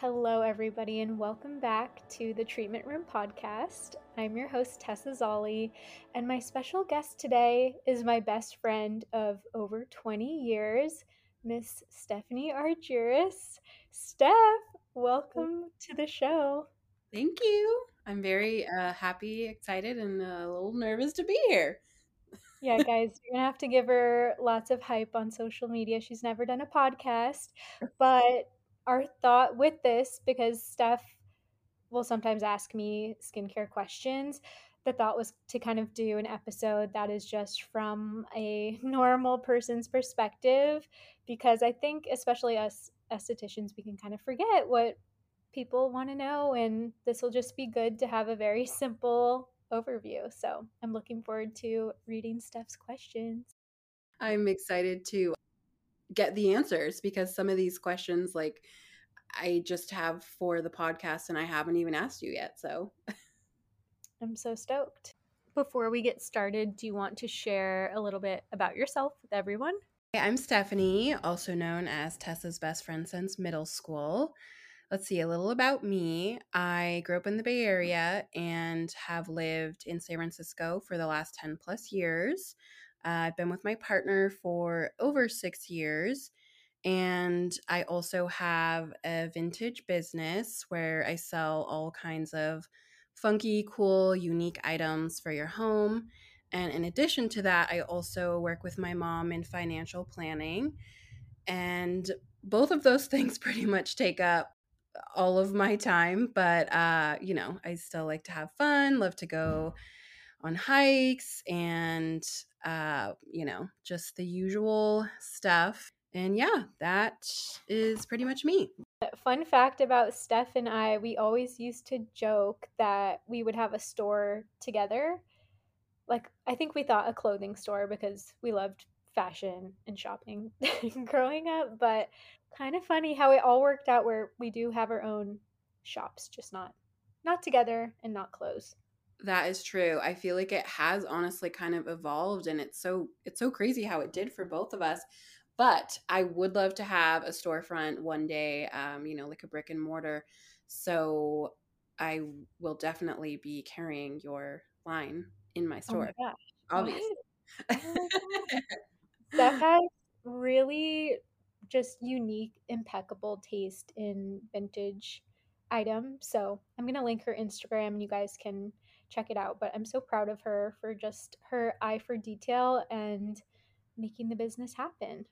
Hello, everybody, and welcome back to the Treatment Room Podcast. I'm your host, Tessa Zolli, and my special guest today is my best friend of over 20 years, Miss Stephanie Argyris. Steph, welcome to the show. Thank you. I'm very uh, happy, excited, and a little nervous to be here. Yeah, guys, you're gonna have to give her lots of hype on social media. She's never done a podcast, but our thought with this, because Steph will sometimes ask me skincare questions, the thought was to kind of do an episode that is just from a normal person's perspective, because I think, especially us estheticians, we can kind of forget what people want to know, and this will just be good to have a very simple overview. So I'm looking forward to reading Steph's questions. I'm excited to get the answers because some of these questions, like, I just have for the podcast and I haven't even asked you yet. So I'm so stoked. Before we get started, do you want to share a little bit about yourself with everyone? I'm Stephanie, also known as Tessa's best friend since middle school. Let's see a little about me. I grew up in the Bay Area and have lived in San Francisco for the last 10 plus years. Uh, I've been with my partner for over six years. And I also have a vintage business where I sell all kinds of funky, cool, unique items for your home. And in addition to that, I also work with my mom in financial planning. And both of those things pretty much take up all of my time, but uh, you know, I still like to have fun, love to go on hikes and uh, you know, just the usual stuff. And yeah, that is pretty much me. Uh, fun fact about Steph and I, we always used to joke that we would have a store together. Like, I think we thought a clothing store because we loved fashion and shopping growing up, but kind of funny how it all worked out where we do have our own shops, just not not together and not close. That is true. I feel like it has honestly kind of evolved and it's so it's so crazy how it did for both of us. But I would love to have a storefront one day, um, you know, like a brick and mortar. So I will definitely be carrying your line in my store. Oh my obviously. Oh Steph has really just unique, impeccable taste in vintage items. So I'm gonna link her Instagram and you guys can check it out. But I'm so proud of her for just her eye for detail and making the business happen.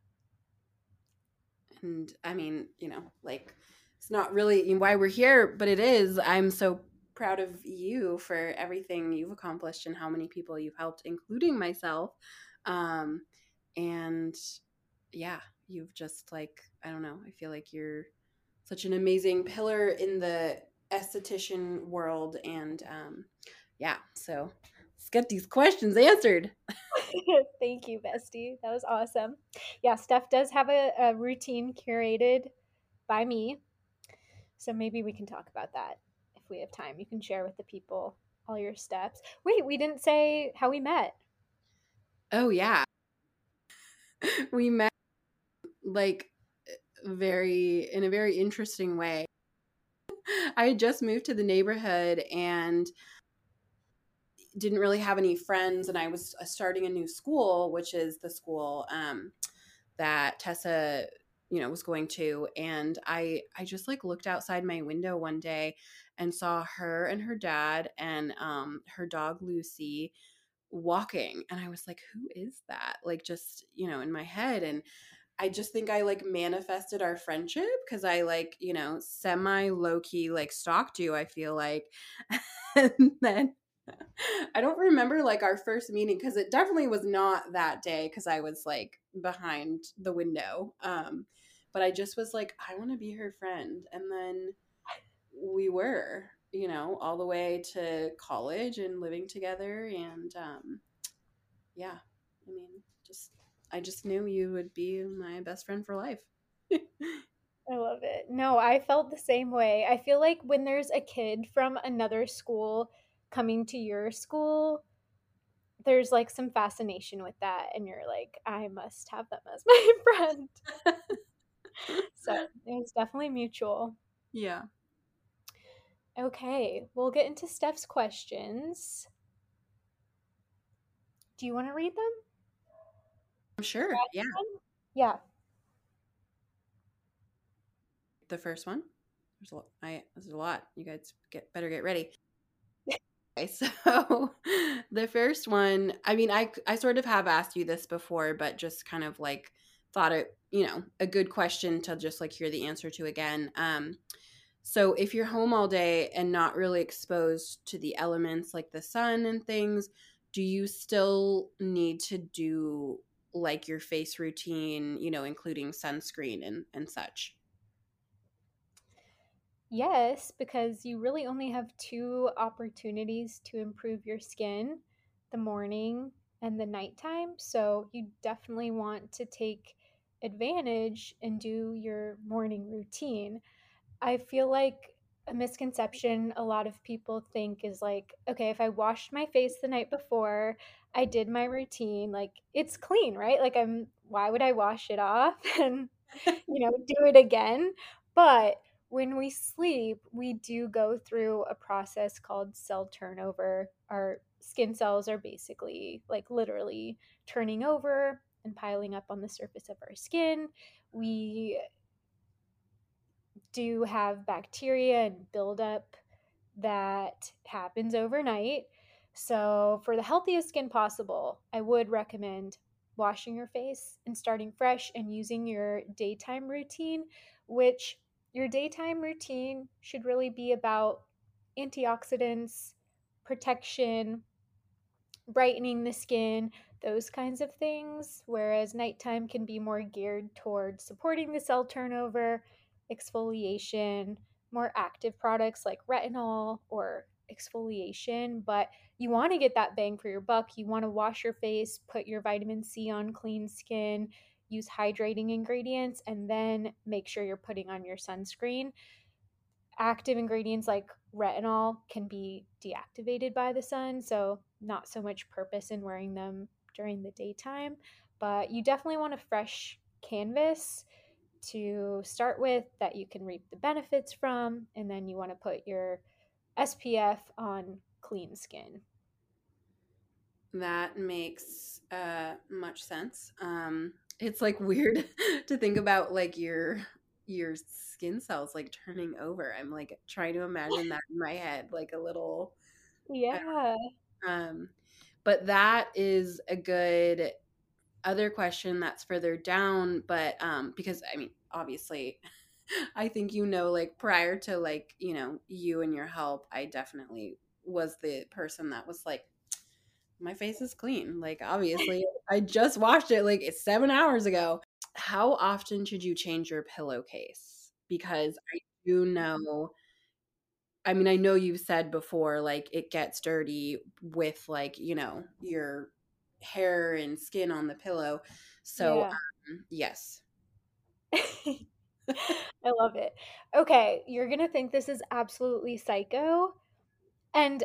And I mean, you know, like it's not really why we're here, but it is. I'm so proud of you for everything you've accomplished and how many people you've helped, including myself. Um, and yeah, you've just like, I don't know, I feel like you're such an amazing pillar in the esthetician world. And um, yeah, so let's get these questions answered. Thank you, bestie. That was awesome. Yeah, Steph does have a, a routine curated by me. So maybe we can talk about that if we have time. You can share with the people all your steps. Wait, we didn't say how we met. Oh, yeah. we met like very in a very interesting way. I had just moved to the neighborhood and didn't really have any friends and I was uh, starting a new school, which is the school um, that Tessa you know was going to and i i just like looked outside my window one day and saw her and her dad and um her dog lucy walking and i was like who is that? Like just you know in my head and i just think i like manifested our friendship because i like you know semi low-key like stalked you i feel like and then I don't remember like our first meeting because it definitely was not that day because I was like behind the window. Um, but I just was like, I want to be her friend. And then we were, you know, all the way to college and living together. And um, yeah, I mean, just, I just knew you would be my best friend for life. I love it. No, I felt the same way. I feel like when there's a kid from another school coming to your school, there's like some fascination with that. And you're like, I must have them as my friend. so it was definitely mutual. Yeah. Okay, we'll get into Steph's questions. Do you want to read them? I'm sure. Yeah. Yeah. The first one. There's a lot. I there's a lot. You guys get better get ready. so the first one, I mean, I I sort of have asked you this before, but just kind of like thought it, you know, a good question to just like hear the answer to again. Um, so if you're home all day and not really exposed to the elements like the sun and things, do you still need to do like your face routine, you know, including sunscreen and and such? Yes, because you really only have two opportunities to improve your skin the morning and the nighttime. So you definitely want to take advantage and do your morning routine. I feel like a misconception a lot of people think is like, okay, if I washed my face the night before, I did my routine, like it's clean, right? Like I'm why would I wash it off and you know, do it again? But when we sleep, we do go through a process called cell turnover. Our skin cells are basically like literally turning over and piling up on the surface of our skin. We do have bacteria and buildup that happens overnight. So, for the healthiest skin possible, I would recommend washing your face and starting fresh and using your daytime routine, which your daytime routine should really be about antioxidants, protection, brightening the skin, those kinds of things. Whereas nighttime can be more geared towards supporting the cell turnover, exfoliation, more active products like retinol or exfoliation. But you want to get that bang for your buck. You want to wash your face, put your vitamin C on clean skin, use hydrating ingredients, and then make sure you're putting on your sunscreen. Active ingredients like retinol can be deactivated by the sun, so not so much purpose in wearing them during the daytime. But you definitely want a fresh canvas to start with that you can reap the benefits from, and then you want to put your SPF on clean skin. That makes uh, much sense. Um, it's like weird to think about like your your skin cells like turning over. I'm like trying to imagine that in my head, like a little yeah. Um, but that is a good other question that's further down. But um, because I mean, obviously, I think you know, like prior to like you know you and your help, I definitely was the person that was like, my face is clean. Like obviously, I just washed it like seven hours ago. How often should you change your pillowcase? Because I do know I mean, I know you've said before, like it gets dirty with like, you know, your hair and skin on the pillow. So, Yeah. um, yes. I love it. Okay, you're going to think this is absolutely psycho. And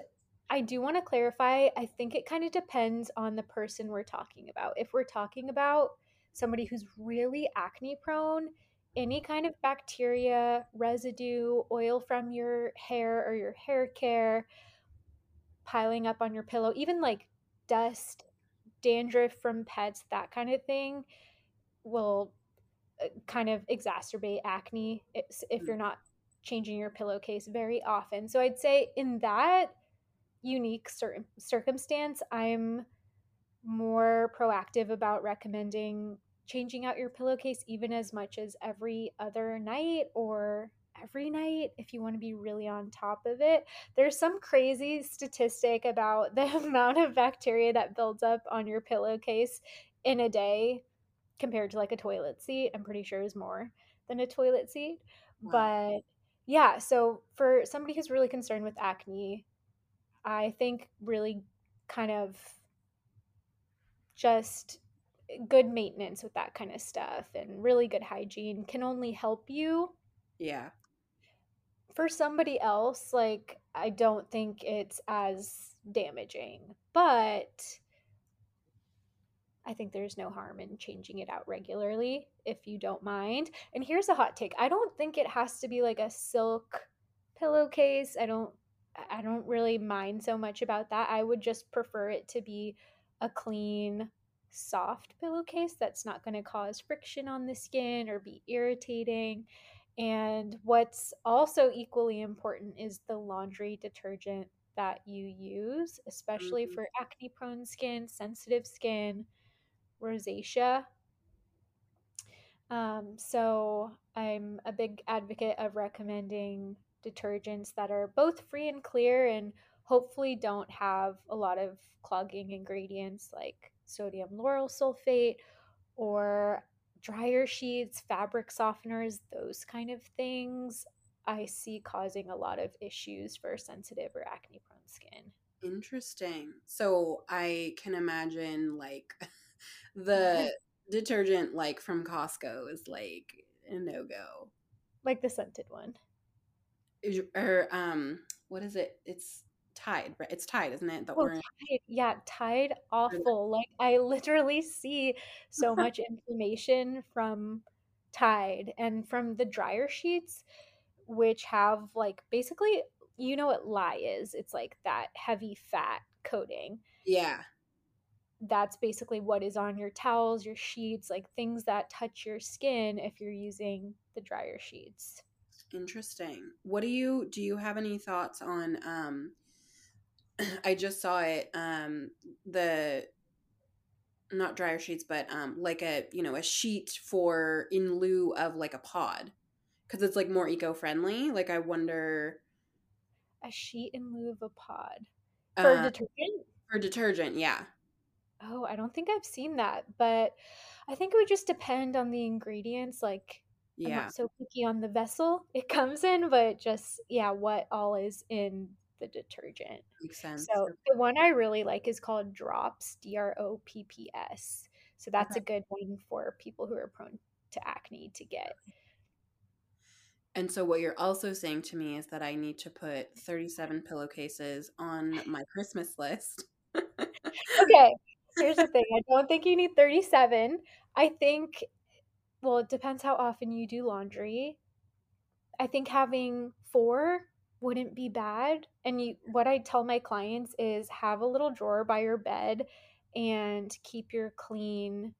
I do want to clarify, I think it kind of depends on the person we're talking about. If we're talking about somebody who's really acne prone, any kind of bacteria, residue, oil from your hair or your hair care piling up on your pillow, even like dust, dandruff from pets, that kind of thing will uh, kind of exacerbate acne if you're not changing your pillowcase very often. So I'd say in that unique certain circumstance, I'm more proactive about recommending changing out your pillowcase even as much as every other night or every night if you want to be really on top of it. There's some crazy statistic about the amount of bacteria that builds up on your pillowcase in a day compared to like a toilet seat. I'm pretty sure is more than a toilet seat. Wow. But yeah, so for somebody who's really concerned with acne, I think really kind of just good maintenance with that kind of stuff and really good hygiene can only help you. Yeah. For somebody else, like, I don't think it's as damaging, but I think there's no harm in changing it out regularly if you don't mind. And here's a hot take. I don't think it has to be like a silk pillowcase. I don't I don't really mind so much about that. I would just prefer it to be a clean, soft pillowcase that's not going to cause friction on the skin or be irritating. And what's also equally important is the laundry detergent that you use, especially Mhm. for acne prone skin, sensitive skin, rosacea. Um, so I'm a big advocate of recommending detergents that are both free and clear and hopefully don't have a lot of clogging ingredients like sodium lauryl sulfate or dryer sheets, fabric softeners, those kind of things. I see causing a lot of issues for sensitive or acne prone skin. Interesting. So I can imagine like the detergent like from Costco is like a no go. like the scented one. Or um, what is it? It's Tide, right? It's Tide, isn't it? The Oh, orange. Tide. Yeah, Tide awful. Like I literally see so much inflammation from Tide and from the dryer sheets, which have like basically, you know what lye is? It's like that heavy fat coating. Yeah, That's basically what is on your towels, your sheets, like things that touch your skin if you're using the dryer sheets. Interesting. What do you do? You have any thoughts on? Um, I just saw it. Um, the not dryer sheets, but um, like a you know a sheet for in lieu of like a pod because it's like more eco friendly. Like I wonder A sheet in lieu of a pod for uh, detergent. for detergent. Yeah, Oh, I don't think I've seen that, but I think it would just depend on the ingredients. Like, I'm yeah, not so picky on the vessel it comes in, but just, yeah, what all is in the detergent. makes sense. So, the one I really like is called Dropps, D R O P P S. So, that's Okay. a good one for people who are prone to acne to get. And so what you're also saying to me is that I need to put 37 pillowcases on my Christmas list. Okay, here's the thing I don't think you need 37. I think, well, it depends how often you do laundry. I think having 4 wouldn't be bad, and you what I tell my clients is have a little drawer by your bed and keep your clean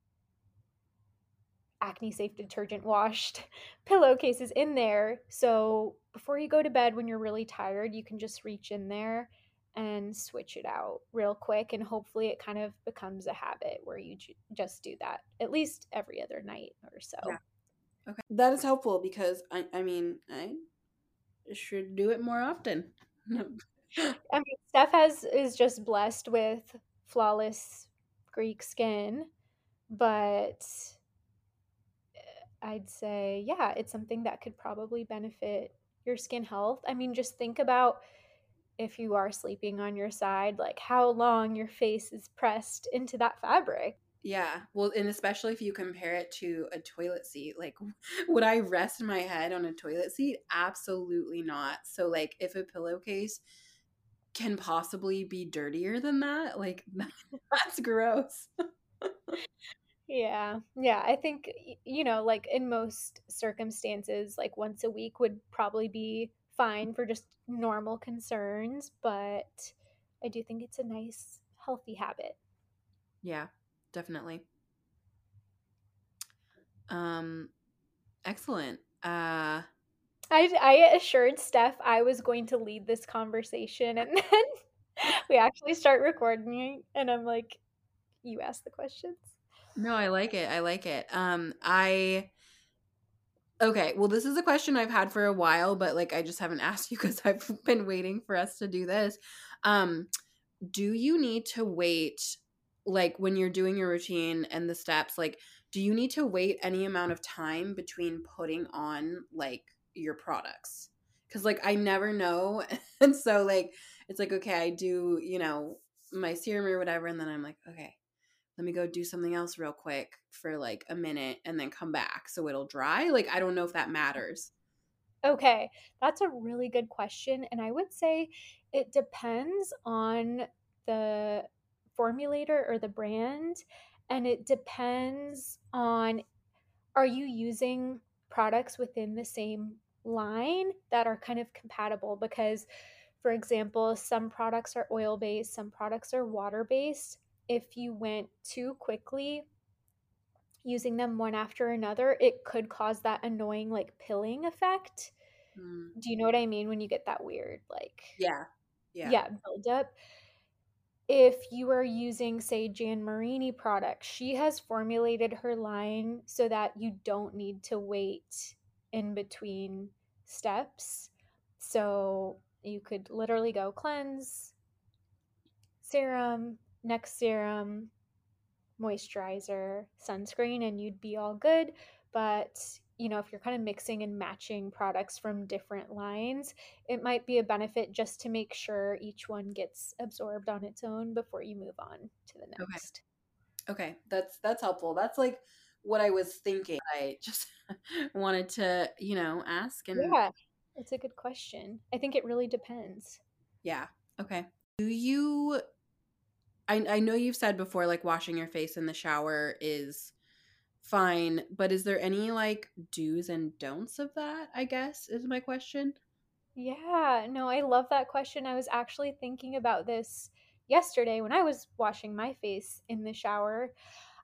acne safe detergent washed pillowcases in there, so before you go to bed when you're really tired, you can just reach in there and switch it out real quick, and hopefully it kind of becomes a habit where you ju just do that at least every other night or so. Yeah. Okay. That is helpful because I, I mean, I should do it more often. I mean, Steph has is just blessed with flawless Greek skin, but eh, I'd say, yeah, it's something that could probably benefit your skin health. I mean, just think about if you are sleeping on your side, like how long your face is pressed into that fabric. Yeah. Well, and especially if you compare it to a toilet seat, like would I rest my head on a toilet seat? Absolutely not. So like if a pillowcase can possibly be dirtier than that, like that's gross. Yeah. Yeah, I think you know, like in most circumstances, like once a week would probably be fine for just normal concerns, but I do think it's a nice healthy habit. Yeah, definitely. Um excellent. Uh I I assured Steph I was going to lead this conversation and then we actually start recording and I'm like, you ask the questions. no, I like it. I like it. Um I Okay, well this is a question I've had for a while, but like I just haven't asked you cuz I've been waiting for us to do this. Um do you need to wait like when you're doing your routine and the steps like do you need to wait any amount of time between putting on like your products because like i never know and so like it's like okay i do you know my serum or whatever and then i'm like okay let me go do something else real quick for like a minute and then come back so it'll dry like i don't know if that matters Okay, that's a really good question. And I would say it depends on the formulator or the brand And it depends on are you using products within the same line that are kind of compatible because for example, some products are oil based, some products are water based. If you went too quickly using them one after another, it could cause that annoying like pilling effect. Mm. Do you know what I mean when you get that weird like Yeah. Yeah. yeah, buildup? If you are using say Jan Marini products, she has formulated her line so that you don't need to wait in between steps. So you could literally go cleanse, serum, next serum, moisturizer, sunscreen, and you'd be all good. But you know, if you're kind of mixing and matching products from different lines, it might be a benefit just to make sure each one gets absorbed on its own before you move on to the next. Okay. Okay, that's that's helpful. That's like what I was thinking. I just wanted to, you know, ask and Yeah, it's a good question. I think it really depends. Yeah. Okay. Do you I I know you've said before like washing your face in the shower is fine, but is there any like do's and don'ts of that, I guess is my question? Yeah, no, I love that question. I was actually thinking about this yesterday when I was washing my face in the shower.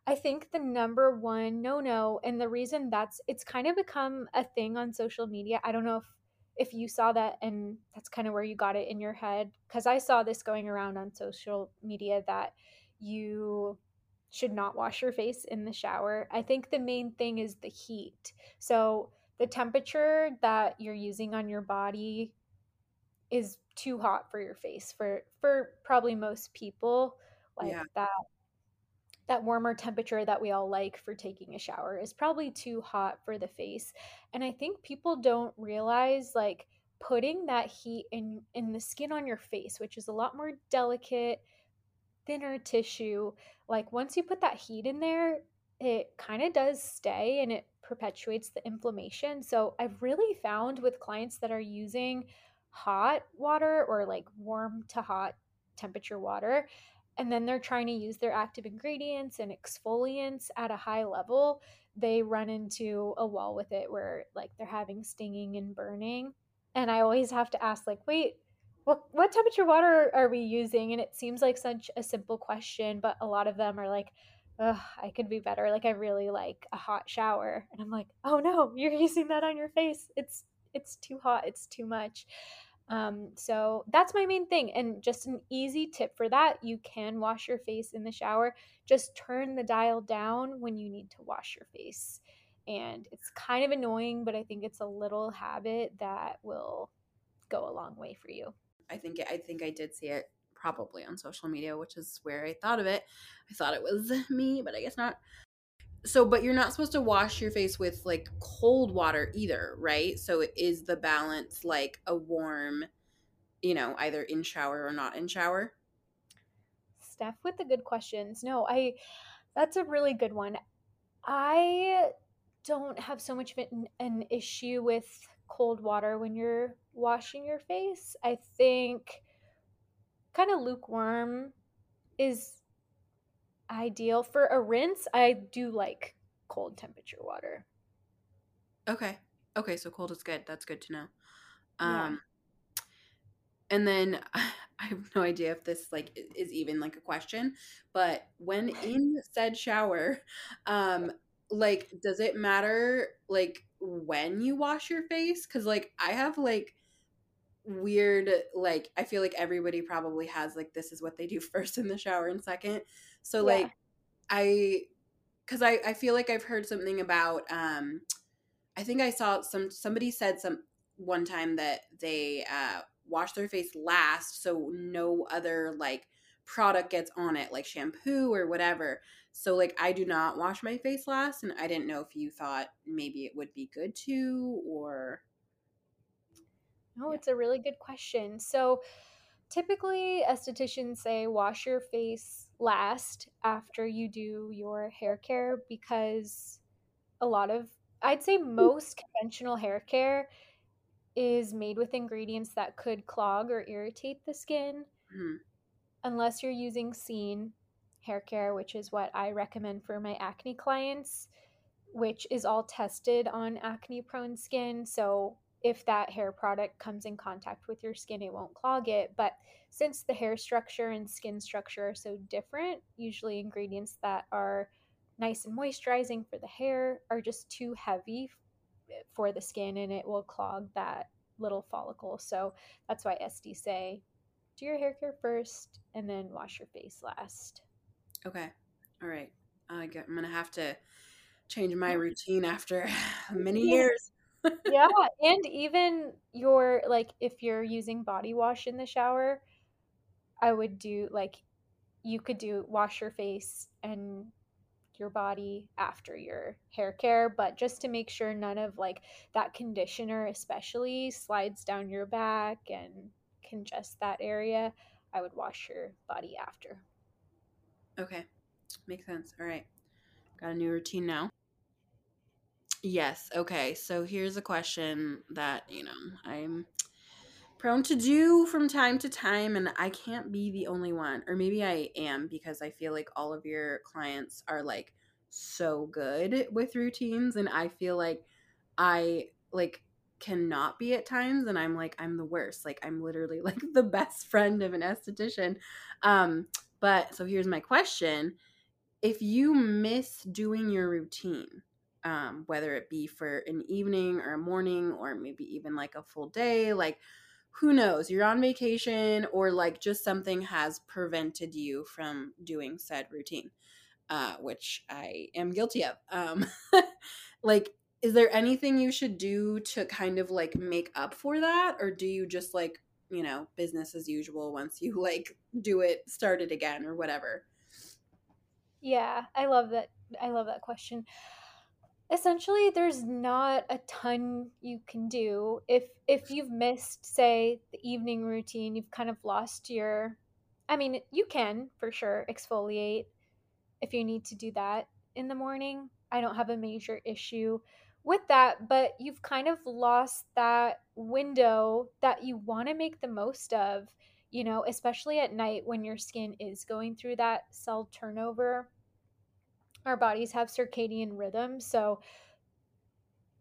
I think the number one no no, and the reason that's it's kind of become a thing on social media. I don't know if if you saw that and that's kind of where you got it in your head because I saw this going around on social media that you should not wash your face in the shower. I think the main thing is the heat. So the temperature that you're using on your body is too hot for your face for for probably most people like Yeah. that that warmer temperature that we all like for taking a shower is probably too hot for the face and i think people don't realize like putting that heat in in the skin on your face which is a lot more delicate thinner tissue like once you put that heat in there it kind of does stay and it perpetuates the inflammation so i've really found with clients that are using hot water or like warm to hot temperature water and then they're trying to use their active ingredients and exfoliants at a high level, they run into a wall with it where like they're having stinging and burning. And I always have to ask like, "Wait, what what temperature water are we using?" And it seems like such a simple question, but a lot of them are like, "Ugh, I could be better. Like I really like a hot shower." And I'm like, "Oh no, you're using that on your face. It's it's too hot. It's too much." Um, so that's my main thing. And just an easy tip for that you can wash your face in the shower. Just turn the dial down when you need to wash your face. And it's kind of annoying, but I think it's a little habit that will go a long way for you. I think I think I did see it probably on social media, which is where I thought of it. I thought it was me, but I guess not. So, but you're not supposed to wash your face with like cold water either, right? So, it is the balance like a warm, you know, either in shower or not in shower? Steph with the good questions. No, I that's a really good one. I don't have so much of an, an issue with cold water when you're washing your face. I think kind of lukewarm is ideal for a rinse. I do like cold temperature water. Okay. Okay, so cold is good. That's good to know. Yeah. Um and then I have no idea if this like is even like a question, but when in said shower, um like does it matter like when you wash your face? Cuz like I have like weird like I feel like everybody probably has like this is what they do first in the shower and second. So Yeah. like I cuz I I feel like I've heard something about um I think I saw some somebody said some one time that they uh wash their face last so no other like product gets on it like shampoo or whatever. So like I do not wash my face last and I didn't know if you thought maybe it would be good to or No, yeah. it's a really good question. So typically estheticians say wash your face last after you do your hair care because a lot of I'd say most conventional hair care is made with ingredients that could clog or irritate the skin Mhm. unless you're using SEEN hair care, which is what I recommend for my acne clients, which is all tested on acne prone skin. So if that hair product comes in contact with your skin, it won't clog it. But since the hair structure and skin structure are so different, usually ingredients that are nice and moisturizing for the hair are just too heavy eh, for the skin and it will clog that little follicle. So that's why esties say do your hair care first and then wash your face last. Okay. All right. I'm going to have to change my routine after many years. Yeah. And even your, like, if you're using body wash in the shower, I would do, like, you could do wash your face and your body after your hair care, but just to make sure none of like that conditioner, especially, slides down your back and congest that area, I would wash your body after. Okay, makes sense. All right, got a new routine now. Yes. Okay. So here's a question that you know I'm prone to do from time to time and I can't be the only one or maybe I am because I feel like all of your clients are like so good with routines and I feel like I like cannot be at times and I'm like I'm the worst like I'm literally like the best friend of an esthetician um but so here's my question if you miss doing your routine um whether it be for an evening or a morning or maybe even like a full day like who knows? You're on vacation or like just something has prevented you from doing said routine uh, which i am guilty of um, like is there anything you should do to kind of like make up for that? Or do you just like you know business as usual once you like do it start it again or whatever? Yeah i love that i love that question essentially there's not a ton you can do. If if you've missed say the evening routine you've kind of lost your i mean you can for sure exfoliate if you need to do that in the morning. I don't have a major issue with that but you've kind of lost that window that you want to make the most of you know especially at night when your skin is going through that cell turnover our bodies have circadian rhythm. So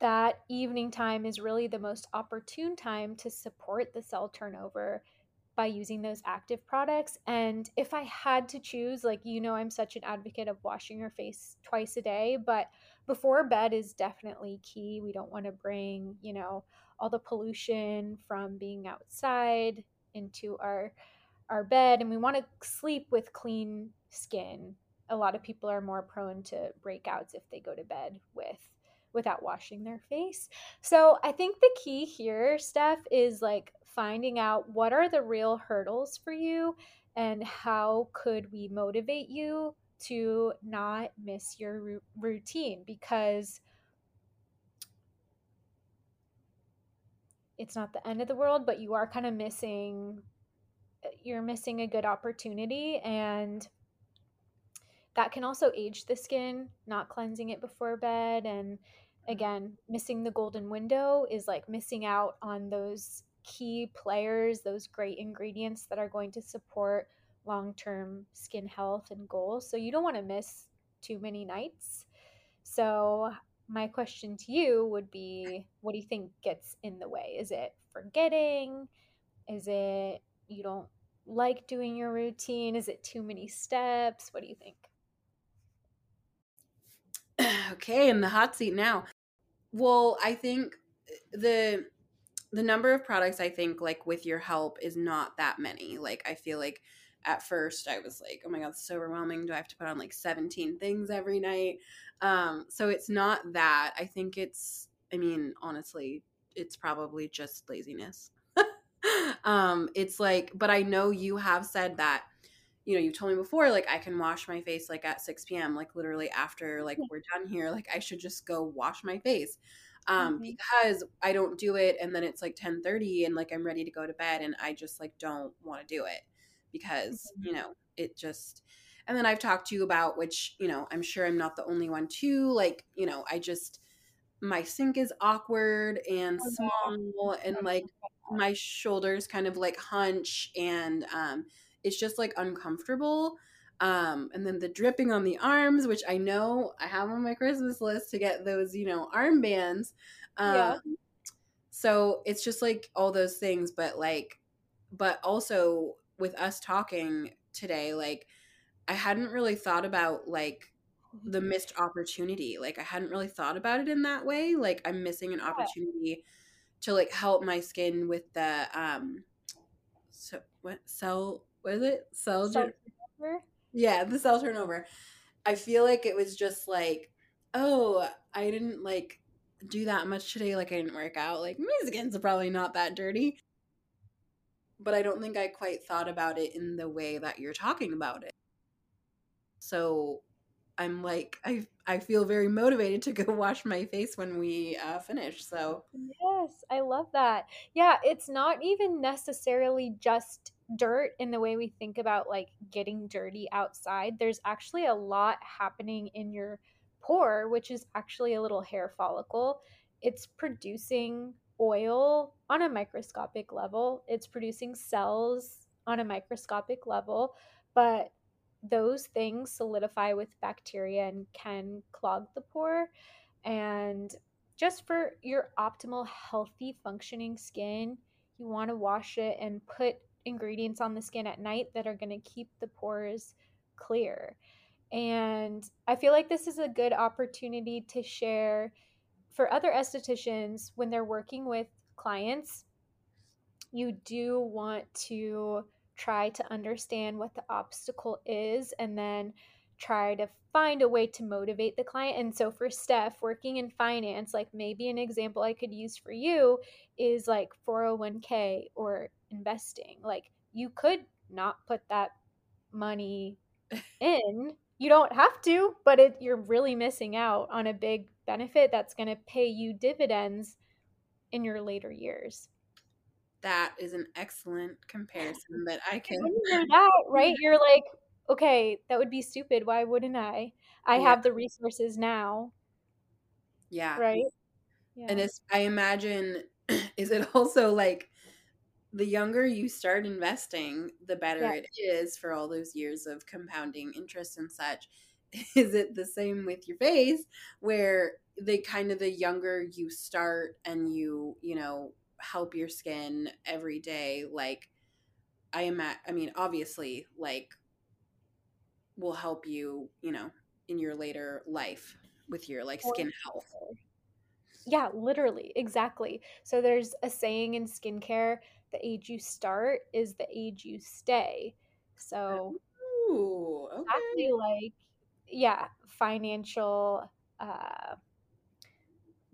that evening time is really the most opportune time to support the cell turnover by using those active products. And if I had to choose, like, you know, I'm such an advocate of washing your face twice a day, but before bed is definitely key. We don't want to bring, you know, all the pollution from being outside into our our bed and we want to sleep with clean skin a lot of people are more prone to breakouts if they go to bed with without washing their face. So I think the key here, Steph, is like finding out what are the real hurdles for you and how could we motivate you to not miss your routine because it's not the end of the world, but you are kind of missing you're missing a good opportunity and that can also age the skin, not cleansing it before bed. And mm-hmm. again, missing the golden window is like missing out on those key players, those great ingredients that are going to support long term skin health and goals. So you don't want to miss too many nights. So, my question to you would be what do you think gets in the way? Is it forgetting? Is it you don't like doing your routine? Is it too many steps? What do you think? okay, in the hot seat now. Well, I think the the number of products I think like with your help is not that many. Like I feel like at first I was like, oh my god, it's so overwhelming. Do I have to put on like 17 things every night? Um, so it's not that. I think it's I mean, honestly, it's probably just laziness. um, it's like, but I know you have said that you know, you told me before, like I can wash my face like at 6 p.m., like literally after like we're done here, like I should just go wash my face. Um, mm-hmm. because I don't do it and then it's like 10 30 and like I'm ready to go to bed and I just like don't want to do it because, mm-hmm. you know, it just and then I've talked to you about which, you know, I'm sure I'm not the only one too. Like, you know, I just my sink is awkward and oh, small and like my shoulders kind of like hunch and um it's just like uncomfortable Um, and then the dripping on the arms, which I know I have on my Christmas list to get those, you know, armbands. Um, Yeah. So it's just like all those things, but like, but also with us talking today, like, I hadn't really thought about like the missed opportunity. Like, I hadn't really thought about it in that way. Like, I'm missing an opportunity to like help my skin with the, um, so what cell, what is it? Cell, Cell turnover. yeah, the cell turnover. I feel like it was just like, oh, I didn't like do that much today. Like I didn't work out. Like my skin's probably not that dirty. But I don't think I quite thought about it in the way that you're talking about it. So I'm like, I I feel very motivated to go wash my face when we uh, finish. So Yes, I love that. Yeah, it's not even necessarily just dirt in the way we think about like getting dirty outside. There's actually a lot happening in your pore, which is actually a little hair follicle. It's producing oil on a microscopic level, it's producing cells on a microscopic level, but those things solidify with bacteria and can clog the pore. And just for your optimal, healthy, functioning skin, you want to wash it and put ingredients on the skin at night that are going to keep the pores clear. And I feel like this is a good opportunity to share for other estheticians when they're working with clients. You do want to try to understand what the obstacle is and then try to find a way to motivate the client. And so for Steph working in finance, like maybe an example I could use for you is like 401k or investing. Like you could not put that money in. You don't have to, but it, you're really missing out on a big benefit that's going to pay you dividends in your later years. That is an excellent comparison that I can. That, right? You're like, okay, that would be stupid. Why wouldn't I? I Yeah. have the resources now, Yeah. right? And it's I imagine is it also like the younger you start investing, the better Yeah. it is for all those years of compounding interest and such. Is it the same with your face where they kind of the younger you start and you, you know, help your skin every day like I am at, I mean obviously like will help you, you know, in your later life with your like skin health. Yeah, literally, exactly. So there's a saying in skincare, the age you start is the age you stay. So Ooh, okay. exactly like yeah, financial uh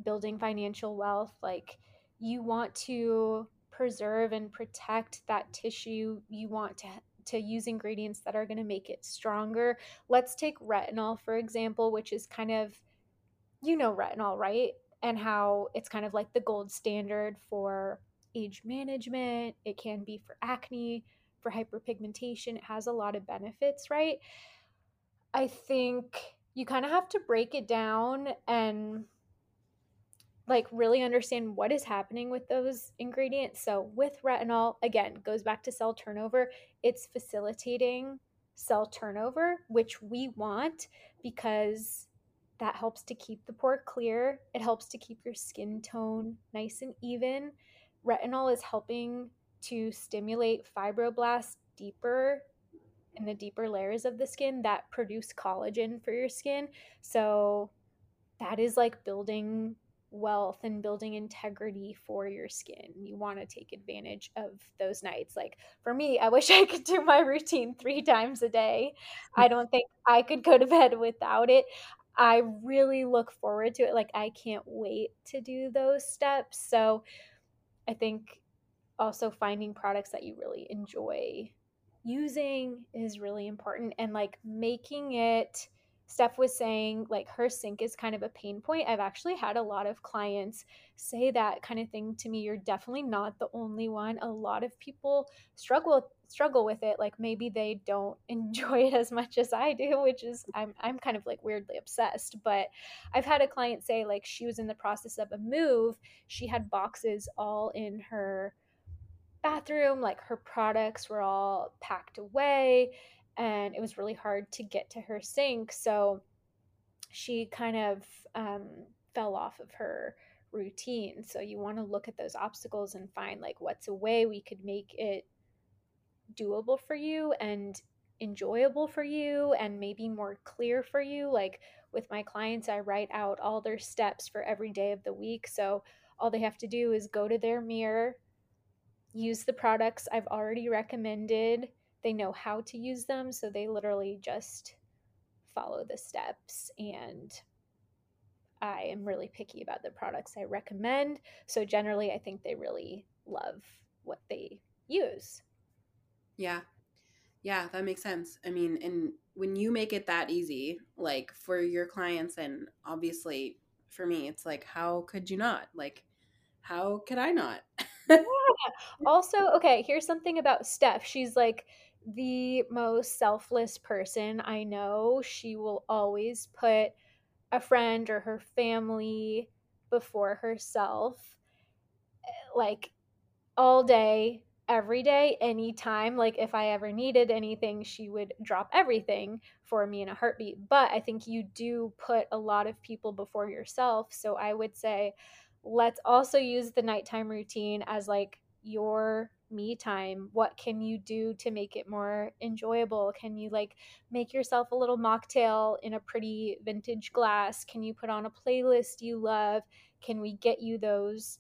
building financial wealth, like you want to preserve and protect that tissue. You want to to use ingredients that are going to make it stronger. Let's take retinol for example, which is kind of you know retinol, right? And how it's kind of like the gold standard for age management. It can be for acne, for hyperpigmentation. It has a lot of benefits, right? I think you kind of have to break it down and like really understand what is happening with those ingredients. So with retinol, again, goes back to cell turnover. It's facilitating cell turnover, which we want because that helps to keep the pore clear. It helps to keep your skin tone nice and even. Retinol is helping to stimulate fibroblasts deeper in the deeper layers of the skin that produce collagen for your skin. So that is like building wealth and building integrity for your skin. You want to take advantage of those nights. Like for me, I wish I could do my routine three times a day. Hmm. I don't think I could go to bed without it. I really look forward to it. Like I can't wait to do those steps. So I think also finding products that you really enjoy using is really important and like making it Steph was saying like her sink is kind of a pain point. I've actually had a lot of clients say that kind of thing to me. You're definitely not the only one. A lot of people struggle struggle with it. Like maybe they don't enjoy it as much as I do, which is I'm I'm kind of like weirdly obsessed. But I've had a client say like she was in the process of a move. She had boxes all in her bathroom, like her products were all packed away and it was really hard to get to her sink. So she kind of um, fell off of her routine. So you want to look at those obstacles and find like what's a way we could make it doable for you and enjoyable for you and maybe more clear for you. Like with my clients, I write out all their steps for every day of the week. So all they have to do is go to their mirror, use the products I've already recommended. They know how to use them. So they literally just follow the steps and I am really picky about the products I recommend. So generally, I think they really love what they use. Yeah. Yeah, that makes sense. I mean, and when you make it that easy, like for your clients, and obviously for me, it's like, how could you not? Like, how could I not? yeah. Also, okay, here's something about Steph. She's like the most selfless person I know. She will always put a friend or her family before herself eh, like all day every day anytime like if i ever needed anything she would drop everything for me in a heartbeat but i think you do put a lot of people before yourself so i would say let's also use the nighttime routine as like your me time what can you do to make it more enjoyable? Can you like make yourself a little mocktail in a pretty vintage glass? Can you put on a playlist you love? Can we get you those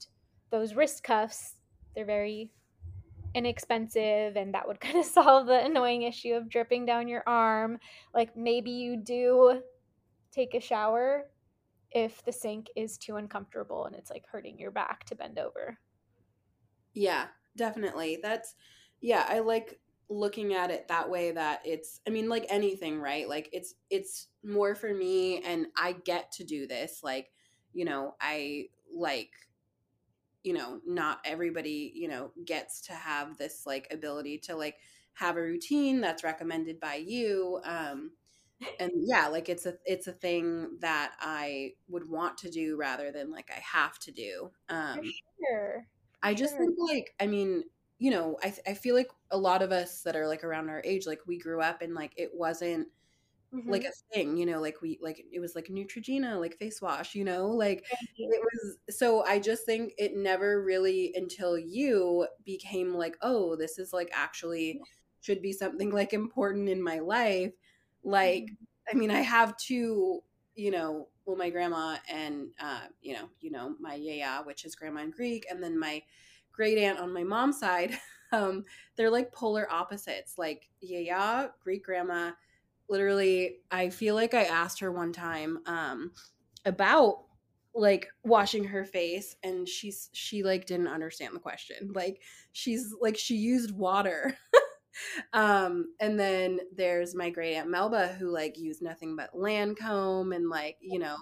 those wrist cuffs? They're very inexpensive and that would kind of solve the annoying issue of dripping down your arm. Like maybe you do take a shower if the sink is too uncomfortable and it's like hurting your back to bend over. Yeah definitely that's yeah i like looking at it that way that it's i mean like anything right like it's it's more for me and i get to do this like you know i like you know not everybody you know gets to have this like ability to like have a routine that's recommended by you um and yeah like it's a it's a thing that i would want to do rather than like i have to do um sure. I just sure. think like i mean you know I, I feel like a lot of us that are like around our age like we grew up and like it wasn't Mhm. like a thing, you know, like we like it was like Neutrogena, like face wash, you know, like it was so I just think it never really until you became like, oh, this is like actually should be something like important in my life. Like, Mhm. I mean, I have two, you know, well, my grandma and uh, you know, you know, my yaya, which is grandma in Greek, and then my great aunt on my mom's side. Um, they're like polar opposites. Like yaya, great grandma, literally i feel like i asked her one time um about like washing her face and she's she like didn't understand the question like she's like she used water um and then there's my great aunt melba who like used nothing but lancome and like you know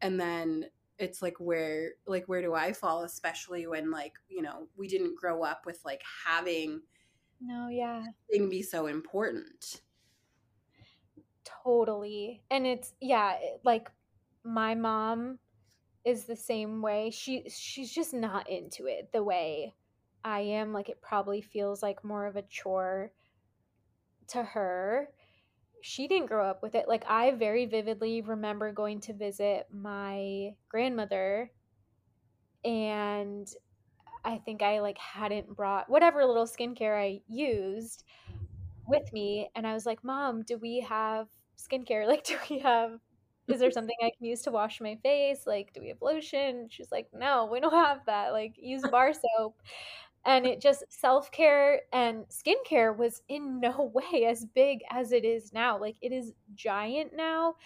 and then it's like where like where do i fall especially when like you know we didn't grow up with like having no yeah. thing be so important. Totally and it's yeah like my mom is the same way she she's just not into it the way i am like it probably feels like more of a chore to her she didn't grow up with it like i very vividly remember going to visit my grandmother and i think i like hadn't brought whatever little skincare i used with me and I was like, "Mom, do we have skincare? Like, do we have is there something I can use to wash my face? Like, do we have lotion?" She's like, "No, we don't have that. Like, use bar soap." And it just self-care and skincare was in no way as big as it is now. Like, it is giant now.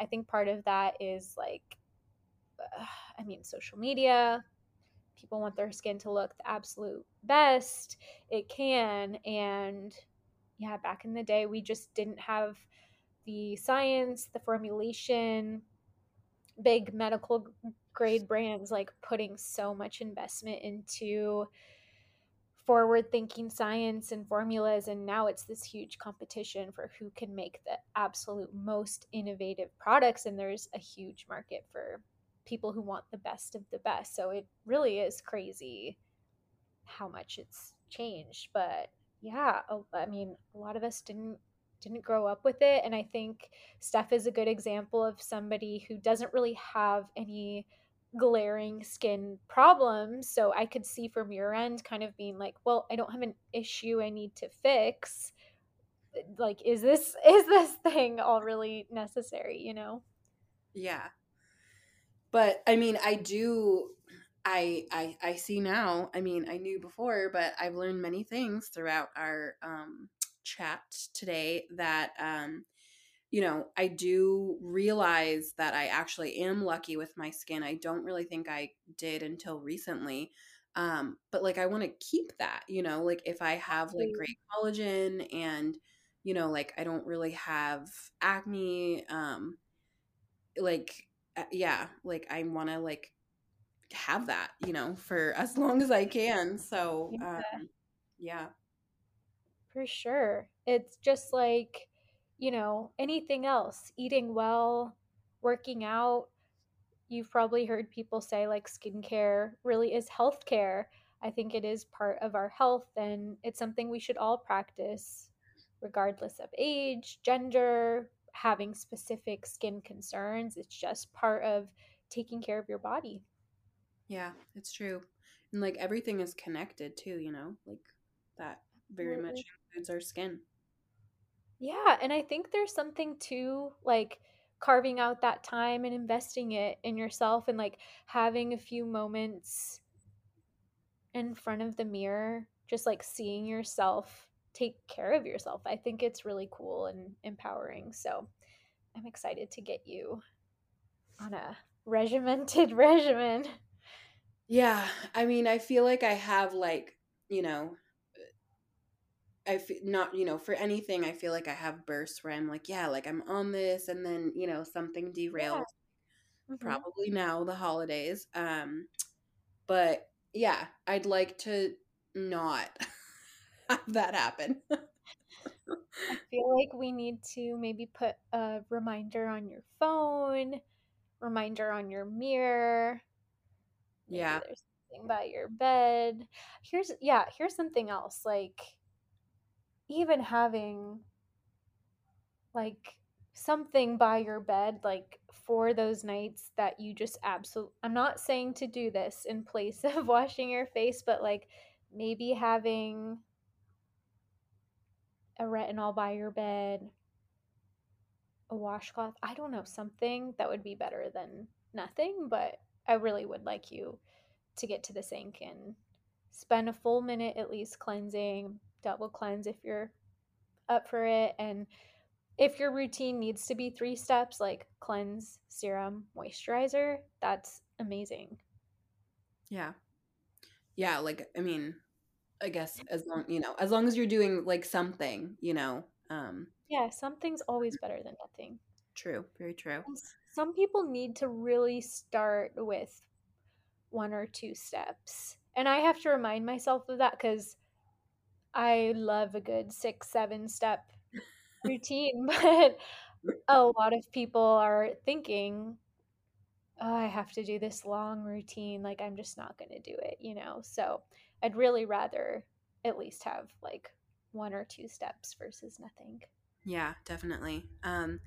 I think part of that is like uh, I mean, social media, people want their skin to look the absolute best it can and yeah, back in the day, we just didn't have the science, the formulation, big medical grade brands like putting so much investment into forward thinking science and formulas. And now it's this huge competition for who can make the absolute most innovative products. And there's a huge market for people who want the best of the best. So it really is crazy how much it's changed. But yeah, I mean, a lot of us didn't didn't grow up with it. And I think Steph is a good example of somebody who doesn't really have any glaring skin problems. So I could see from your end kind of being like, well, I don't have an issue I need to fix. Like, is this is this thing all really necessary, you know? Yeah. But I mean, I do I I I see now. I mean, I knew before, but I've learned many things throughout our um chat today that um you know, I do realize that I actually am lucky with my skin. I don't really think I did until recently. Um, but like I want to keep that, you know, like if I have like great collagen and you know, like I don't really have acne, um like uh, yeah, like I want to like have that, you know, for as long as I can. So, um yeah. For sure. It's just like, you know, anything else, eating well, working out. You've probably heard people say like skincare really is healthcare. I think it is part of our health and it's something we should all practice regardless of age, gender, having specific skin concerns. It's just part of taking care of your body. Yeah, it's true. And like everything is connected too, you know? Like that very much includes our skin. Yeah, and I think there's something to like carving out that time and investing it in yourself and like having a few moments in front of the mirror, just like seeing yourself take care of yourself. I think it's really cool and empowering. So I'm excited to get you on a regimented regimen. Yeah, I mean, I feel like I have like, you know, I feel not, you know, for anything, I feel like I have bursts where I'm like, yeah, like I'm on this and then, you know, something Yeah. derails hmm probably now the holidays. Um but yeah, I'd like to not have that happen. I feel like we need to maybe put a reminder on your phone, reminder on your mirror, Maybe yeah. there's something by your bed. Here's yeah, here's something else. Like even having like something by your bed like for those nights that you just absolutely I'm not saying to do this in place of washing your face, but like maybe having a retinol by your bed, a washcloth. I don't know, something that would be better than nothing, but I really would like you to get to the sink and spend a full minute at least cleansing, double cleanse if you're up for it. And if your routine needs to be three steps, like cleanse, serum, moisturizer, that's amazing. Yeah. Yeah, like I mean, I guess as long, you know, as long as you're doing like something, you know. Um Yeah, something's always better than nothing. true, very true. And Some people need to really start with one or two steps. And I have to remind myself of that because I love a good six, seven step routine, but a lot of people are thinking, oh, I have to do this long routine. Like, I'm just not going to do it, you know? So I'd really rather at least have like one or two steps versus nothing. Yeah, definitely. Um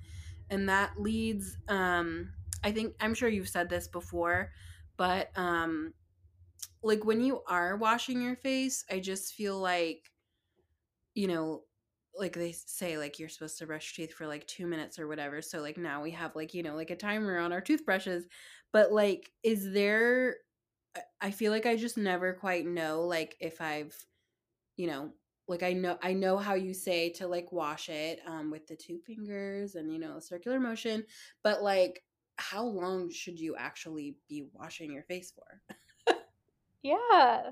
and that leads um I think I'm sure you've said this before, but um like when you are washing your face, I just feel like you know, like they say like you're supposed to brush teeth for like 2 minutes or whatever. So like now we have like, you know, like a timer on our toothbrushes. But like is there I feel like I just never quite know like if I've, you know, like I know I know how you say to like wash it um with the two fingers and you know, a circular motion, but like how long should you actually be washing your face for? Yeah.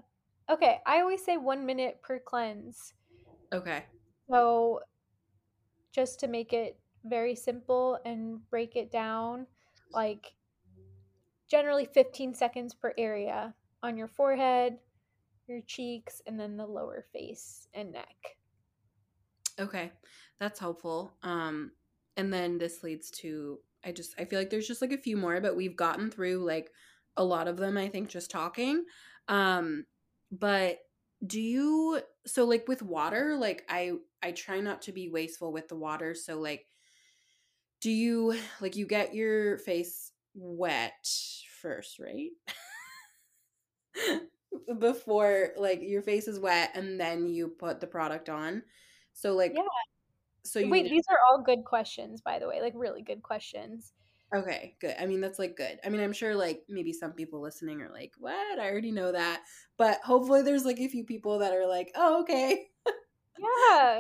Okay. I always say one minute per cleanse. Okay. So just to make it very simple and break it down, like generally 15 seconds per area on your forehead, your cheeks, and then the lower face and neck. Okay, that's helpful. Um, and then this leads to I just I feel like there's just like a few more, but we've gotten through like a lot of them. I think just talking. Um, but do you so like with water? Like I I try not to be wasteful with the water. So like do you like you get your face wet first, right? Before like your face is wet and then you put the product on. So like Yeah. so you Wait, these are all good questions, by the way, like really good questions. Okay, good. I mean, that's like good. I mean, I'm sure like maybe some people listening are like, "What? I already know that." But hopefully there's like a few people that are like, "Oh, okay." Yeah,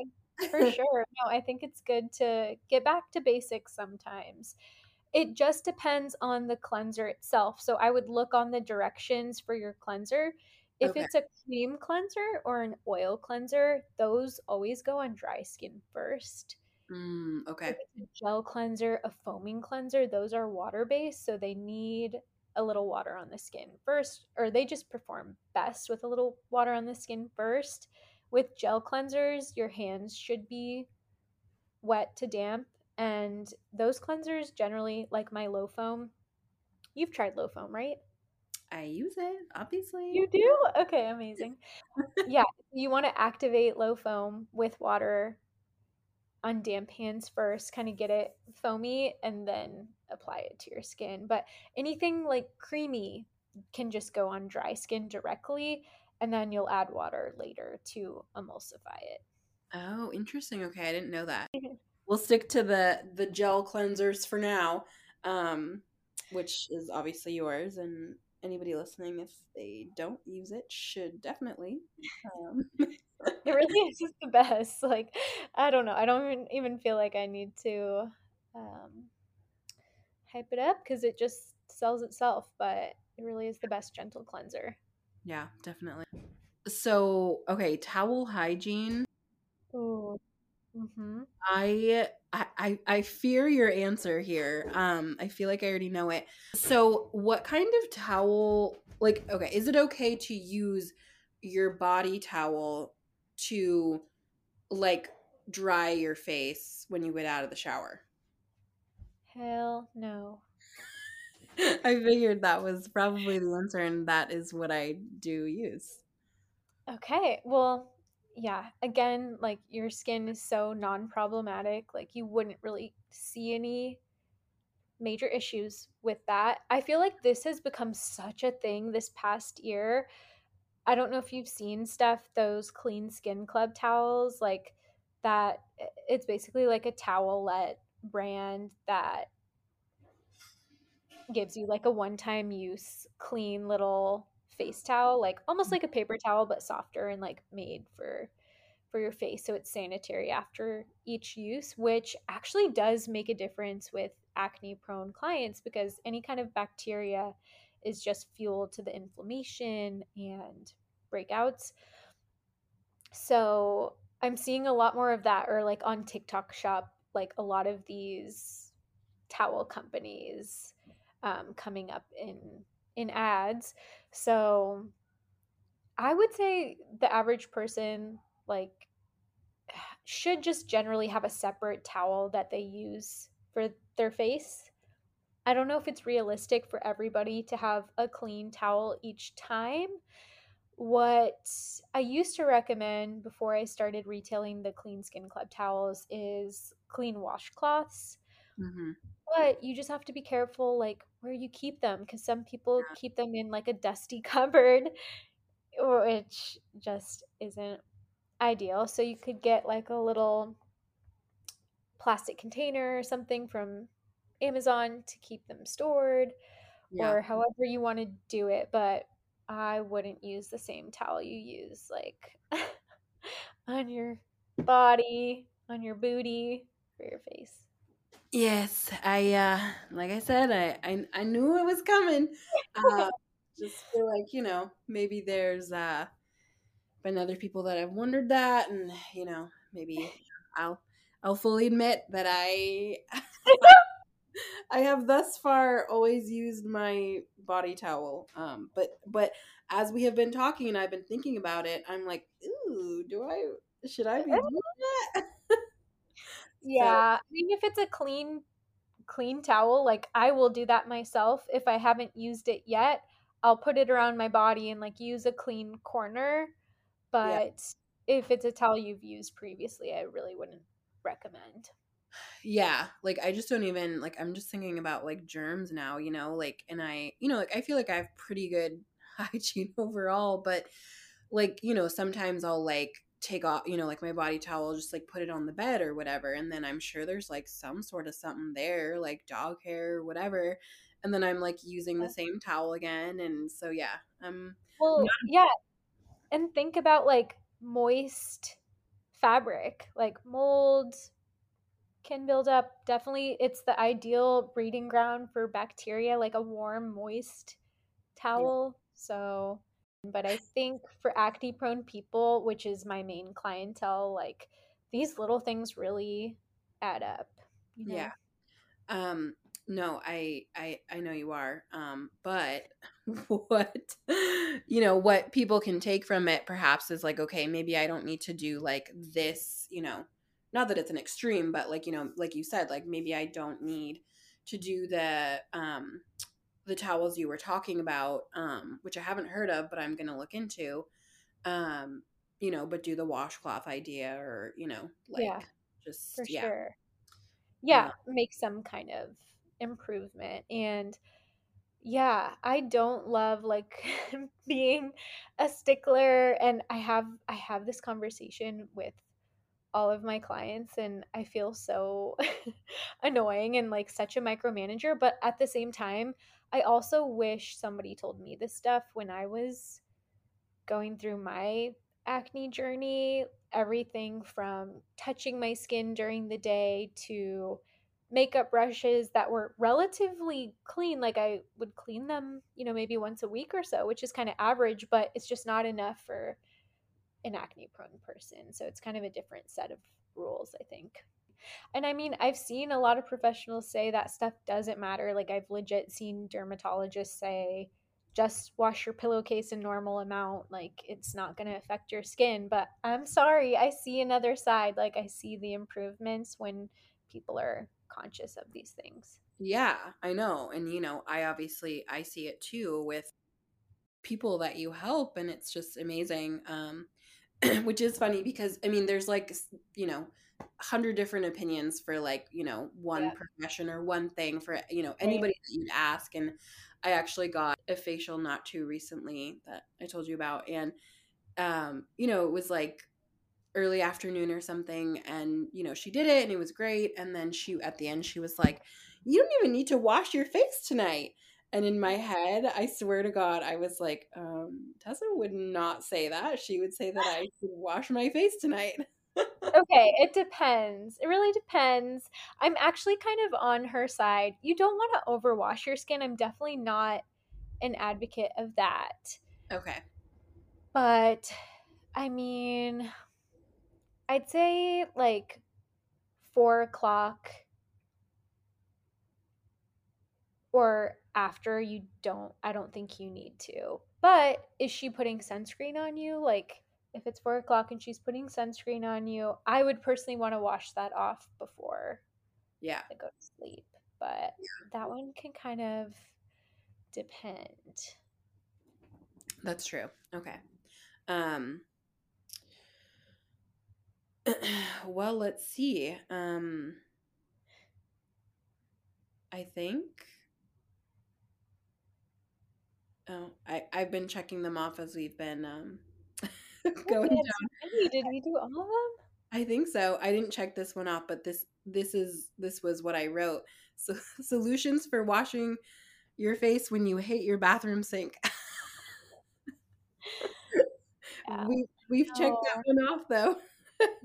for sure. No, I think it's good to get back to basics sometimes. It just depends on the cleanser itself. So I would look on the directions for your cleanser. If Okay. it's a cream cleanser or an oil cleanser, those always go on dry skin first. Mm, okay. If it's a gel cleanser, a foaming cleanser, those are water based, so they need a little water on the skin first, or they just perform best with a little water on the skin first. With gel cleansers, your hands should be wet to damp, and those cleansers generally, like my low foam, you've tried low foam, right? I use it, obviously. You do? Okay, amazing. Yeah, you want to activate low foam with water on damp hands first, kind of get it foamy, and then apply it to your skin. But anything like creamy can just go on dry skin directly, and then you'll add water later to emulsify it. Oh, interesting. Okay, I didn't know that. We'll stick to the the gel cleansers for now, um, which is obviously yours, and anybody listening, if they don't use it, should definitely. Um, It really is just the best. Like, I don't know. I don't even, even feel like I need to um, hype it up because it just sells itself, but it really is the best gentle cleanser. yeah, definitely. So, okay, towel hygiene. Oh, mm-hmm. I I I fear your answer here. Um, I feel like I already know it. So, what kind of towel? Like, okay, is it okay to use your body towel to like dry your face when you get out of the shower? Hell no. I figured that was probably the answer, and that is what I do use. Okay. Well, yeah. Again, like your skin is so non problematic. Like you wouldn't really see any major issues with that. I feel like this has become such a thing this past year. I don't know if you've seen stuff, those clean skin club towels, like that. It's basically like a towelette brand that gives you like a one time use clean little face towel, like almost mm. like a paper towel, but softer and like made for for your face so it's sanitary after each use which actually does make a difference with acne prone clients because any kind of bacteria is just fuel to the inflammation and breakouts so i'm seeing a lot more of that or like on tiktok shop like a lot of these towel companies um, coming up in in ads so i would say the average person like should just generally have a separate towel that they use for their face. I don't know if it's realistic for everybody to have a clean towel each time. What I used to recommend before I started retailing the Clean Skin Club towels is clean washcloths. Mm-hmm. But you just have to be careful like where you keep them because some people keep them in like a dusty cupboard which just isn't ideal. So you could get like a little plastic container or something from Amazon to keep them stored Yeah. or however you want to do it, but I wouldn't use the same towel you use like on your body, on your booty, for your face. Yes, I uh like I said, I I, I knew it was coming. Uh, just feel like you know maybe there's uh been other people that have wondered that, and you know maybe I'll I'll fully admit that I I have thus far always used my body towel. Um, but but as we have been talking and I've been thinking about it, I'm like, ooh, do I should I be doing that? Yeah, I mean if it's a clean clean towel, like I will do that myself if I haven't used it yet. I'll put it around my body and like use a clean corner, Yeah. but if it's a towel you've used previously, I really wouldn't recommend. Yeah, like I just don't even like I'm just thinking about like germs now, you know, like and I, you know, like I feel like I have pretty good hygiene overall, but like, you know, sometimes I'll like take off, you know, like my body towel, just like put it on the bed or whatever. And then I'm sure there's like some sort of something there, like dog hair or whatever. And then I'm like using the same towel again. And so, yeah, um, well, yeah. And think about like moist fabric, like mold can build up. Definitely, it's the ideal breeding ground for bacteria, like a warm, moist towel. Yeah. So, but I think for acne prone people, which is my main clientele, like these little things really add up. You know? Yeah. Um, no, I I I know you are. Um, but what you know, what people can take from it perhaps is like, okay, maybe I don't need to do like this, you know, not that it's an extreme, but like, you know, like you said, like maybe I don't need to do the um the towels you were talking about, um, which I haven't heard of, but I'm gonna look into. Um, you know, but do the washcloth idea or, you know, like yeah, just for yeah. sure. Yeah, make some kind of improvement. And yeah, I don't love like being a stickler and I have I have this conversation with all of my clients and I feel so annoying and like such a micromanager, but at the same time, I also wish somebody told me this stuff when I was going through my acne journey, everything from touching my skin during the day to makeup brushes that were relatively clean. Like I would clean them, you know, maybe once a week or so, which is kind of average, but it's just not enough for an acne prone person. So it's kind of a different set of rules, I think. And I mean, I've seen a lot of professionals say that stuff doesn't matter. Like I've legit seen dermatologists say, just wash your pillowcase a normal amount like it's not going to affect your skin but i'm sorry i see another side like i see the improvements when people are conscious of these things. Yeah, I know. And you know, I obviously I see it too with people that you help and it's just amazing. Um which is funny because I mean there's like you know, hundred different opinions for like, you know, one yeah. profession or one thing for you know, anybody that you'd ask and I actually got a facial not too recently that I told you about and um you know, it was like early afternoon or something and you know she did it and it was great and then she at the end she was like you don't even need to wash your face tonight and in my head i swear to god i was like um, tessa would not say that. She would say that i should wash my face tonight. Okay it depends. It really depends. I'm actually kind of on her side. You don't want to overwash your skin. I'm definitely not an advocate of that. Okay. But i mean I'd say like four o'clock or after you don't i don't think you need to but is she putting sunscreen on you like if it's four o'clock and she's putting sunscreen on you i would personally want to wash that off before yeah i go to sleep but yeah. that one can kind of depend that's true okay um well, let's see. Um, I think. Oh, I I've been checking them off as we've been um, going down. Did we do all of them? I think so. I didn't check this one off, but this this is this was what I wrote. So solutions for washing your face when you hate your bathroom sink. yeah. We we've checked that one off though.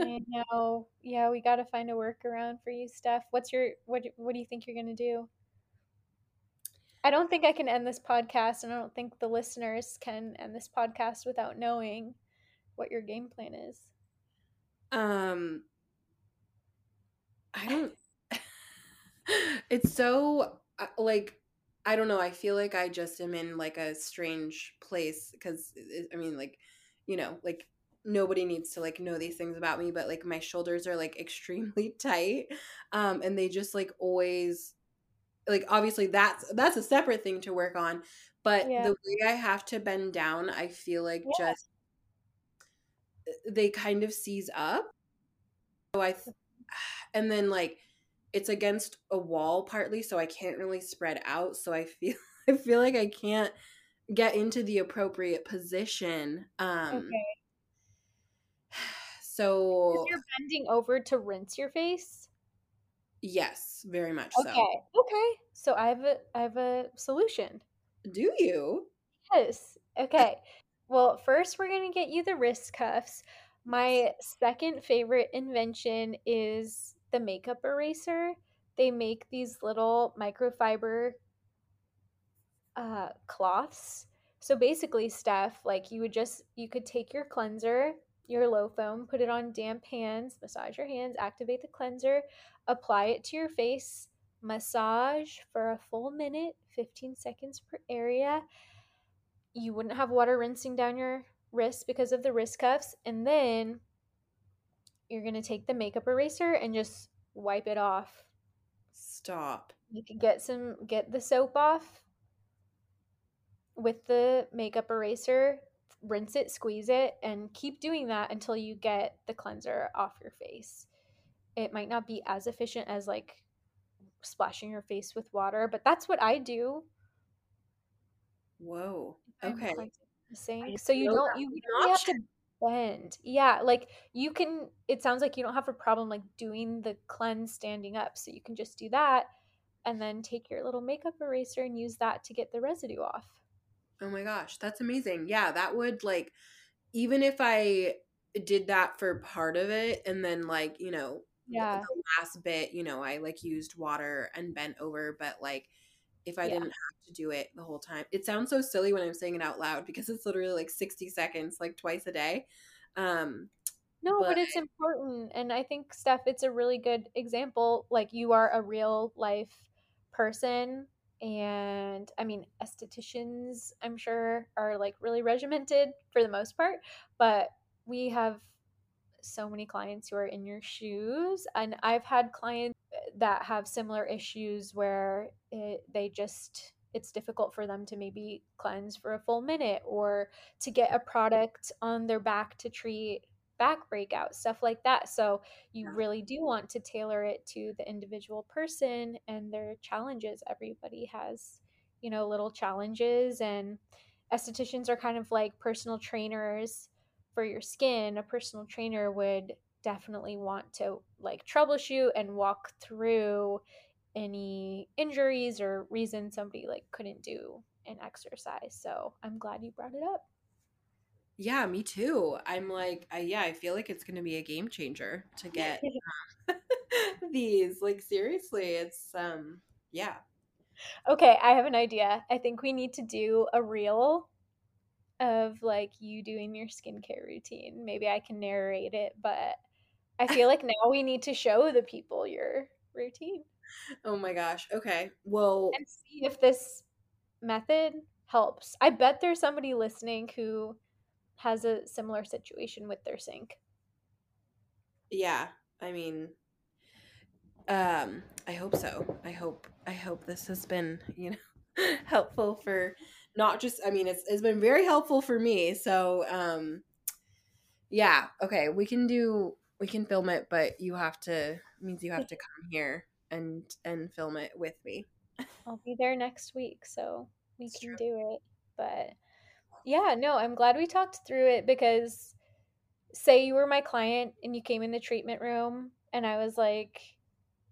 I know. Yeah, we got to find a workaround for you, Steph. What's your what? What do you think you're gonna do? I don't think I can end this podcast, and I don't think the listeners can end this podcast without knowing what your game plan is. Um, I don't. it's so uh, like I don't know. I feel like I just am in like a strange place because I mean, like you know, like nobody needs to like know these things about me but like my shoulders are like extremely tight um and they just like always like obviously that's that's a separate thing to work on but yeah. the way i have to bend down i feel like yeah. just they kind of seize up. So I th- and then like it's against a wall partly so I can't really spread out so I feel I feel like I can't get into the appropriate position. Um Okay. so You're bending over to rinse your face? Yes, very much Okay. so. Okay. So I have a I have a solution. Do you? Yes. Okay. Well, first we're going to get you the wrist cuffs. My second favorite invention is the makeup eraser. They make these little microfiber uh, cloths. So basically, Steph, like you would just you could take your cleanser, your low foam, put it on damp hands, massage your hands, activate the cleanser, apply it to your face, massage for a full minute, 15 seconds per area. You wouldn't have water rinsing down your wrist because of the wrist cuffs, and then you're gonna take the makeup eraser and just wipe it off. Stop. You can get some get the soap off with the makeup eraser, rinse it, squeeze it, and keep doing that until you get the cleanser off your face. It might not be as efficient as like splashing your face with water, but that's what I do. Whoa. Okay. the So you don't you really have to bend. Yeah, like you can it sounds like you don't have a problem like doing the cleanse standing up. So you can just do that and then take your little makeup eraser and use that to get the residue off. Oh my gosh, that's amazing. Yeah, that would like even if I did that for part of it and then like, you know, Yeah. the last bit, you know, I like used water and bent over, but like if I Yeah. didn't have to do it the whole time. It sounds so silly when I'm saying it out loud because it's literally like 60 seconds like twice a day. Um No, but but it's important. And I think, Steph, it's a really good example. Like, you are a real life person. And I mean, estheticians, I'm sure, are like really regimented for the most part. But we have so many clients who are in your shoes. And I've had clients uh, that have similar issues where it, they just, it's difficult for them to maybe cleanse for a full minute or to get a product on their back to treat back breakouts, stuff like that. So you really do want to tailor it to the individual person and their challenges. Everybody has, you know, little challenges, and estheticians are kind of like personal trainers for your skin. A personal trainer would definitely want to like troubleshoot and walk through any injuries or reasons somebody like couldn't do an exercise. So I'm glad you brought it up. yeah, me too. I'm like I yeah, I feel like it's going to be a game changer to get um, these. Like seriously, it's um yeah. Okay, I have an idea. I think we need to do a reel of like you doing your skincare routine. Maybe I can narrate it, but I feel like now we need to show the people your routine Oh my gosh. Okay. Well, and see if this method helps. I bet there's somebody listening who has a similar situation with their sink. yeah. I mean, um, I hope so. I hope I hope this has been, you know, helpful for not just I mean, it's it's been very helpful for me. So, um yeah, okay, we can do we can film it, but you have to means you have to come here and and film it with me. I'll be there next week, so we It's can true. do it. But yeah, no, I'm glad we talked through it because say you were my client and you came in the treatment room and I was like,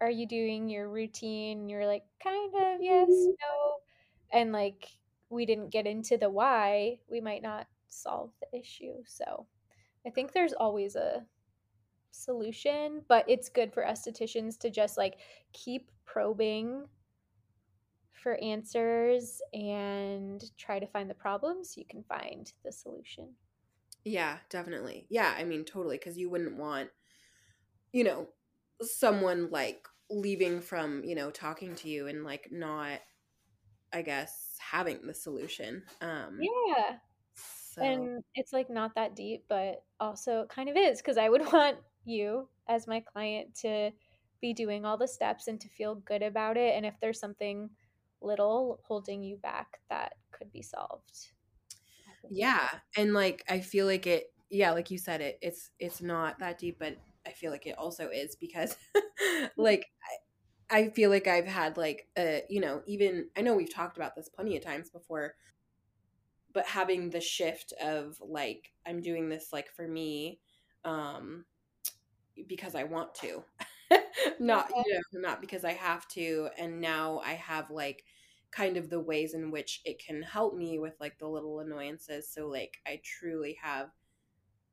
Are you doing your routine? You're like, Kind of, yes, no. And like, we didn't get into the why, we might not solve the issue. So I think there's always a solution, but it's good for estheticians to just like keep probing for answers and try to find the problem so you can find the solution. Yeah, definitely. Yeah, I mean, totally cuz you wouldn't want you know, someone like leaving from, you know, talking to you and like not I guess having the solution. Um Yeah. so And it's like not that deep, but also it kind of is because I would want you as my client to be doing all the steps and to feel good about it. And if there's something little holding you back, that could be solved. I think it's Yeah, and like I feel like it yeah, like you said, it it's it's not that deep, but I feel like it also is because like I, feel like I've had like a you know even I know we've talked about this plenty of times before, but having the shift of like I'm doing this like for me, um, because I want to, not you know not because I have to, and now I have like kind of the ways in which it can help me with like the little annoyances. So like I truly have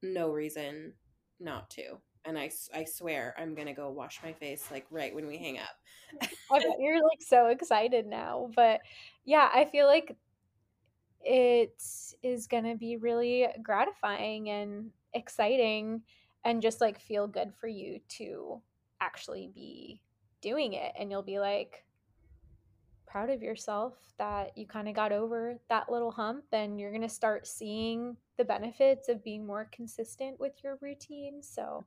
no reason not to. And I, I swear I'm to go wash my face like right when we hang up. You're like so excited now. But yeah, I feel like it is to be really gratifying and exciting and just like feel good for you to actually be doing it. And you'll be like, proud of yourself that you kind of got over that little hump and you're going to start seeing the benefits of being more consistent with your routine. So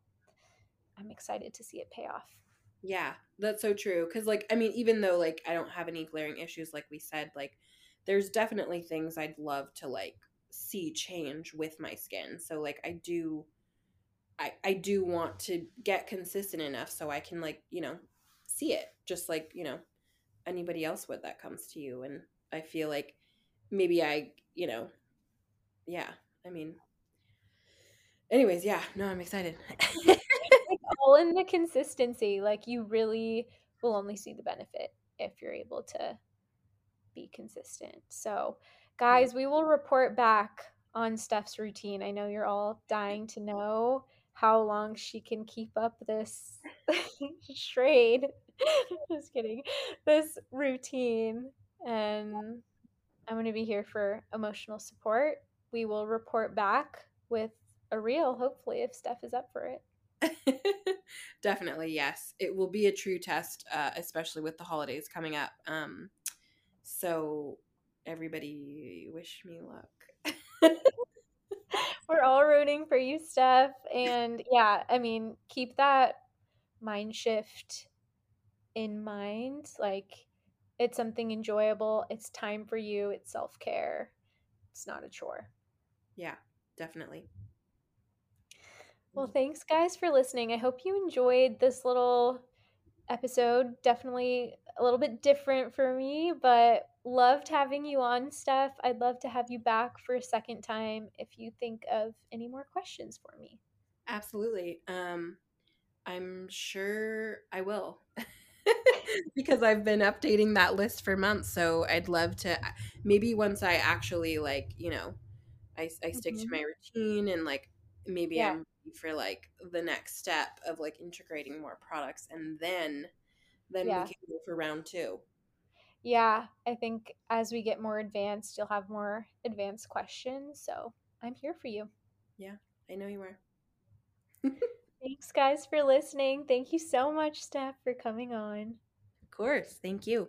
I'm excited to see it pay off. Yeah, that's so true. Cause, like, I mean, even though, like, I don't have any glaring issues, like we said, like, there's definitely things I'd love to, like, see change with my skin. So, like, I do. I, I do want to get consistent enough so I can like, you know, see it just like, you know, anybody else would that comes to you and I feel like maybe I, you know, yeah, I mean anyways, yeah, no, I'm excited. all in the consistency. Like you really will only see the benefit if you're able to be consistent. So, guys, we will report back on Steph's routine. I know you're all dying to know how long she can keep up this trade. Just kidding. This routine. And I'm going to be here for emotional support. We will report back with a reel, hopefully, if Steph is up for it. Definitely, yes. It will be a true test, uh, especially with the holidays coming up. Um, so, everybody, wish me luck. We're all rooting for you, Steph. And yeah, I mean, keep that mind shift in mind. Like, it's something enjoyable. It's time for you. It's self care. It's not a chore. Yeah, definitely. Well, thanks, guys, for listening. I hope you enjoyed this little episode. Definitely a little bit different for me, but loved having you on, Steph. I'd love to have you back for a second time if you think of any more questions for me. Absolutely. Um, I'm sure I will. because I've been updating that list for months. So I'd love to maybe once I actually like, you know, I, I stick mm-hmm. to my routine and like maybe yeah. I'm for like the next step of like integrating more products and then then yeah. we can go for round two. Yeah, I think as we get more advanced, you'll have more advanced questions. So I'm here for you. Yeah, I know you are. Thanks, guys, for listening. Thank you so much, Steph, for coming on. Of course. Thank you.